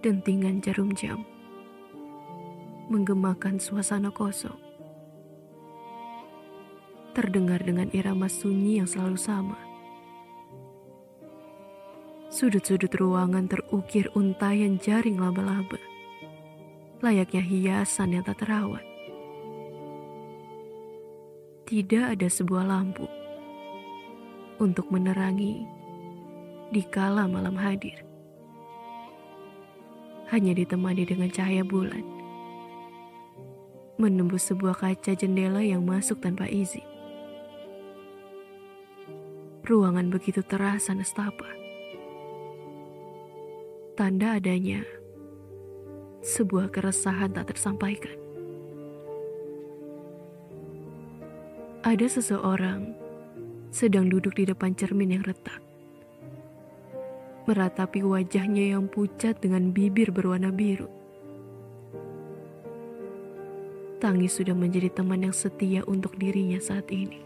dentingan jarum jam menggemakan suasana kosong. Terdengar dengan irama sunyi yang selalu sama. Sudut-sudut ruangan terukir untayan jaring laba-laba. Layaknya hiasan yang tak terawat. Tidak ada sebuah lampu untuk menerangi di kala malam hadir hanya ditemani dengan cahaya bulan. Menembus sebuah kaca jendela yang masuk tanpa izin. Ruangan begitu terasa nestapa. Tanda adanya sebuah keresahan tak tersampaikan. Ada seseorang sedang duduk di depan cermin yang retak meratapi wajahnya yang pucat dengan bibir berwarna biru. Tangis sudah menjadi teman yang setia untuk dirinya saat ini.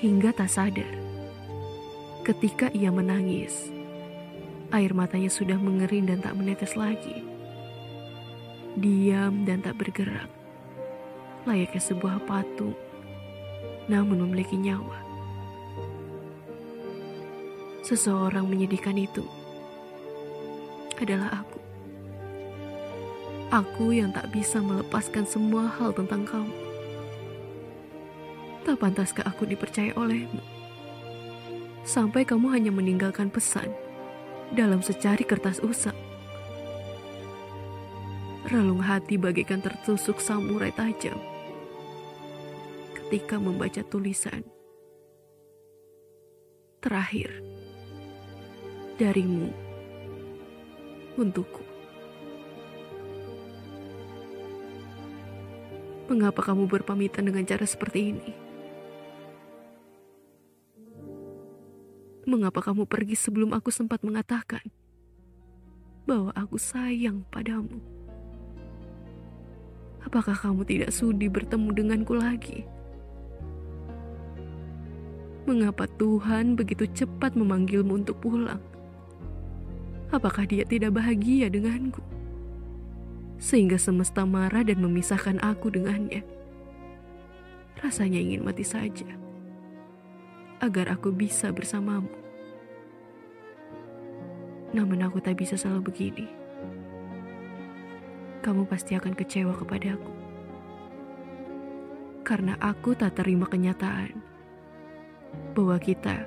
Hingga tak sadar, ketika ia menangis, air matanya sudah mengering dan tak menetes lagi. Diam dan tak bergerak, layaknya sebuah patung, namun memiliki nyawa seseorang menyedihkan itu adalah aku. Aku yang tak bisa melepaskan semua hal tentang kamu. Tak pantaskah aku dipercaya olehmu? Sampai kamu hanya meninggalkan pesan dalam secari kertas usang. Relung hati bagaikan tertusuk samurai tajam ketika membaca tulisan. Terakhir darimu untukku. Mengapa kamu berpamitan dengan cara seperti ini? Mengapa kamu pergi sebelum aku sempat mengatakan bahwa aku sayang padamu? Apakah kamu tidak sudi bertemu denganku lagi? Mengapa Tuhan begitu cepat memanggilmu untuk pulang? Apakah dia tidak bahagia denganku? Sehingga semesta marah dan memisahkan aku dengannya. Rasanya ingin mati saja. Agar aku bisa bersamamu. Namun aku tak bisa selalu begini. Kamu pasti akan kecewa kepadaku. Karena aku tak terima kenyataan bahwa kita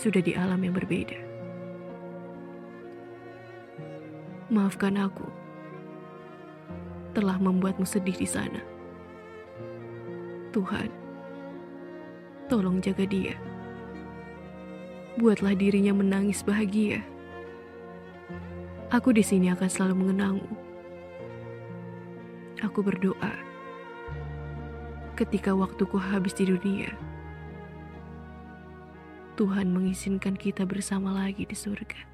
sudah di alam yang berbeda. Maafkan aku telah membuatmu sedih di sana. Tuhan, tolong jaga dia. Buatlah dirinya menangis bahagia. Aku di sini akan selalu mengenangmu. Aku berdoa ketika waktuku habis di dunia. Tuhan mengizinkan kita bersama lagi di surga.